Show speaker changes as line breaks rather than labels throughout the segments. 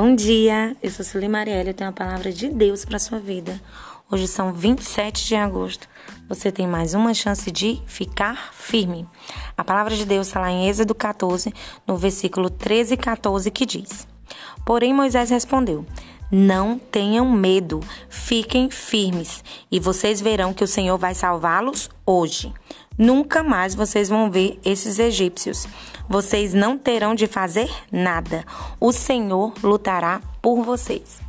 Bom dia, eu sou Sueli Marielle, eu tenho a palavra de Deus para sua vida. Hoje são 27 de agosto. Você tem mais uma chance de ficar firme. A palavra de Deus está lá em Êxodo 14, no versículo 13 e 14, que diz: Porém Moisés respondeu: Não tenham medo, fiquem firmes, e vocês verão que o Senhor vai salvá-los hoje. Nunca mais vocês vão ver esses egípcios. Vocês não terão de fazer nada. O Senhor lutará por vocês.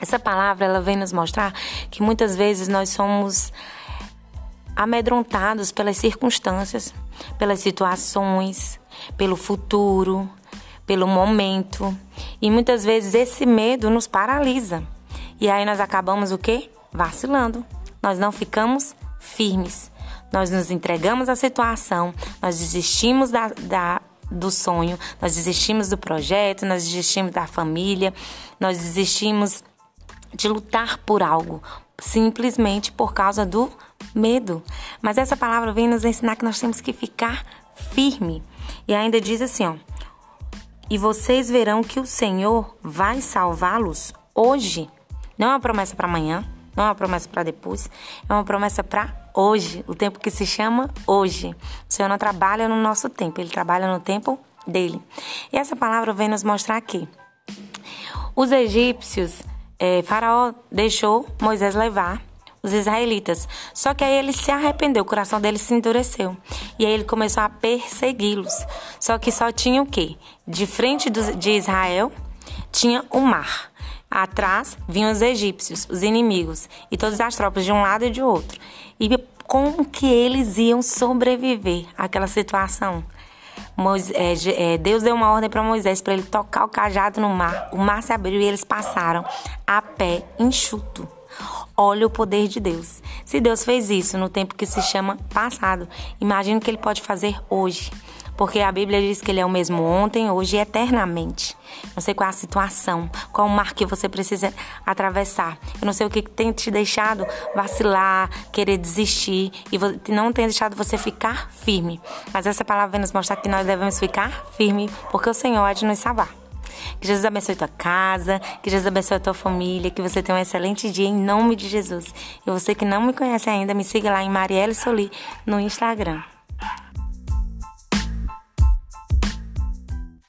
Essa palavra ela vem nos mostrar que muitas vezes nós somos amedrontados pelas circunstâncias, pelas situações, pelo futuro, pelo momento. E muitas vezes esse medo nos paralisa. E aí nós acabamos o quê? Vacilando. Nós não ficamos firmes. Nós nos entregamos à situação, nós desistimos da, da, do sonho, nós desistimos do projeto, nós desistimos da família, nós desistimos de lutar por algo, simplesmente por causa do medo. Mas essa palavra vem nos ensinar que nós temos que ficar firme. E ainda diz assim, ó: "E vocês verão que o Senhor vai salvá-los hoje". Não é uma promessa para amanhã, não é uma promessa para depois, é uma promessa para hoje, o tempo que se chama hoje. O Senhor não trabalha no nosso tempo, ele trabalha no tempo dele. E essa palavra vem nos mostrar que os egípcios, é, Faraó deixou Moisés levar os israelitas. Só que aí ele se arrependeu, o coração dele se endureceu. E aí ele começou a persegui-los. Só que só tinha o quê? De frente do, de Israel tinha o mar. Atrás vinham os egípcios, os inimigos, e todas as tropas de um lado e de outro. E como que eles iam sobreviver àquela situação? Moisés, é, Deus deu uma ordem para Moisés para ele tocar o cajado no mar. O mar se abriu e eles passaram a pé enxuto. Olha o poder de Deus. Se Deus fez isso no tempo que se chama passado, imagine o que ele pode fazer hoje porque a Bíblia diz que ele é o mesmo ontem, hoje e eternamente. Não sei qual é a situação, qual o mar que você precisa atravessar. Eu não sei o que tem te deixado vacilar, querer desistir e não tem deixado você ficar firme. Mas essa palavra vem nos mostrar que nós devemos ficar firme, porque o Senhor é de nos salvar. Que Jesus abençoe tua casa, que Jesus abençoe a tua família, que você tenha um excelente dia em nome de Jesus. E você que não me conhece ainda, me siga lá em Marielle Soli no Instagram.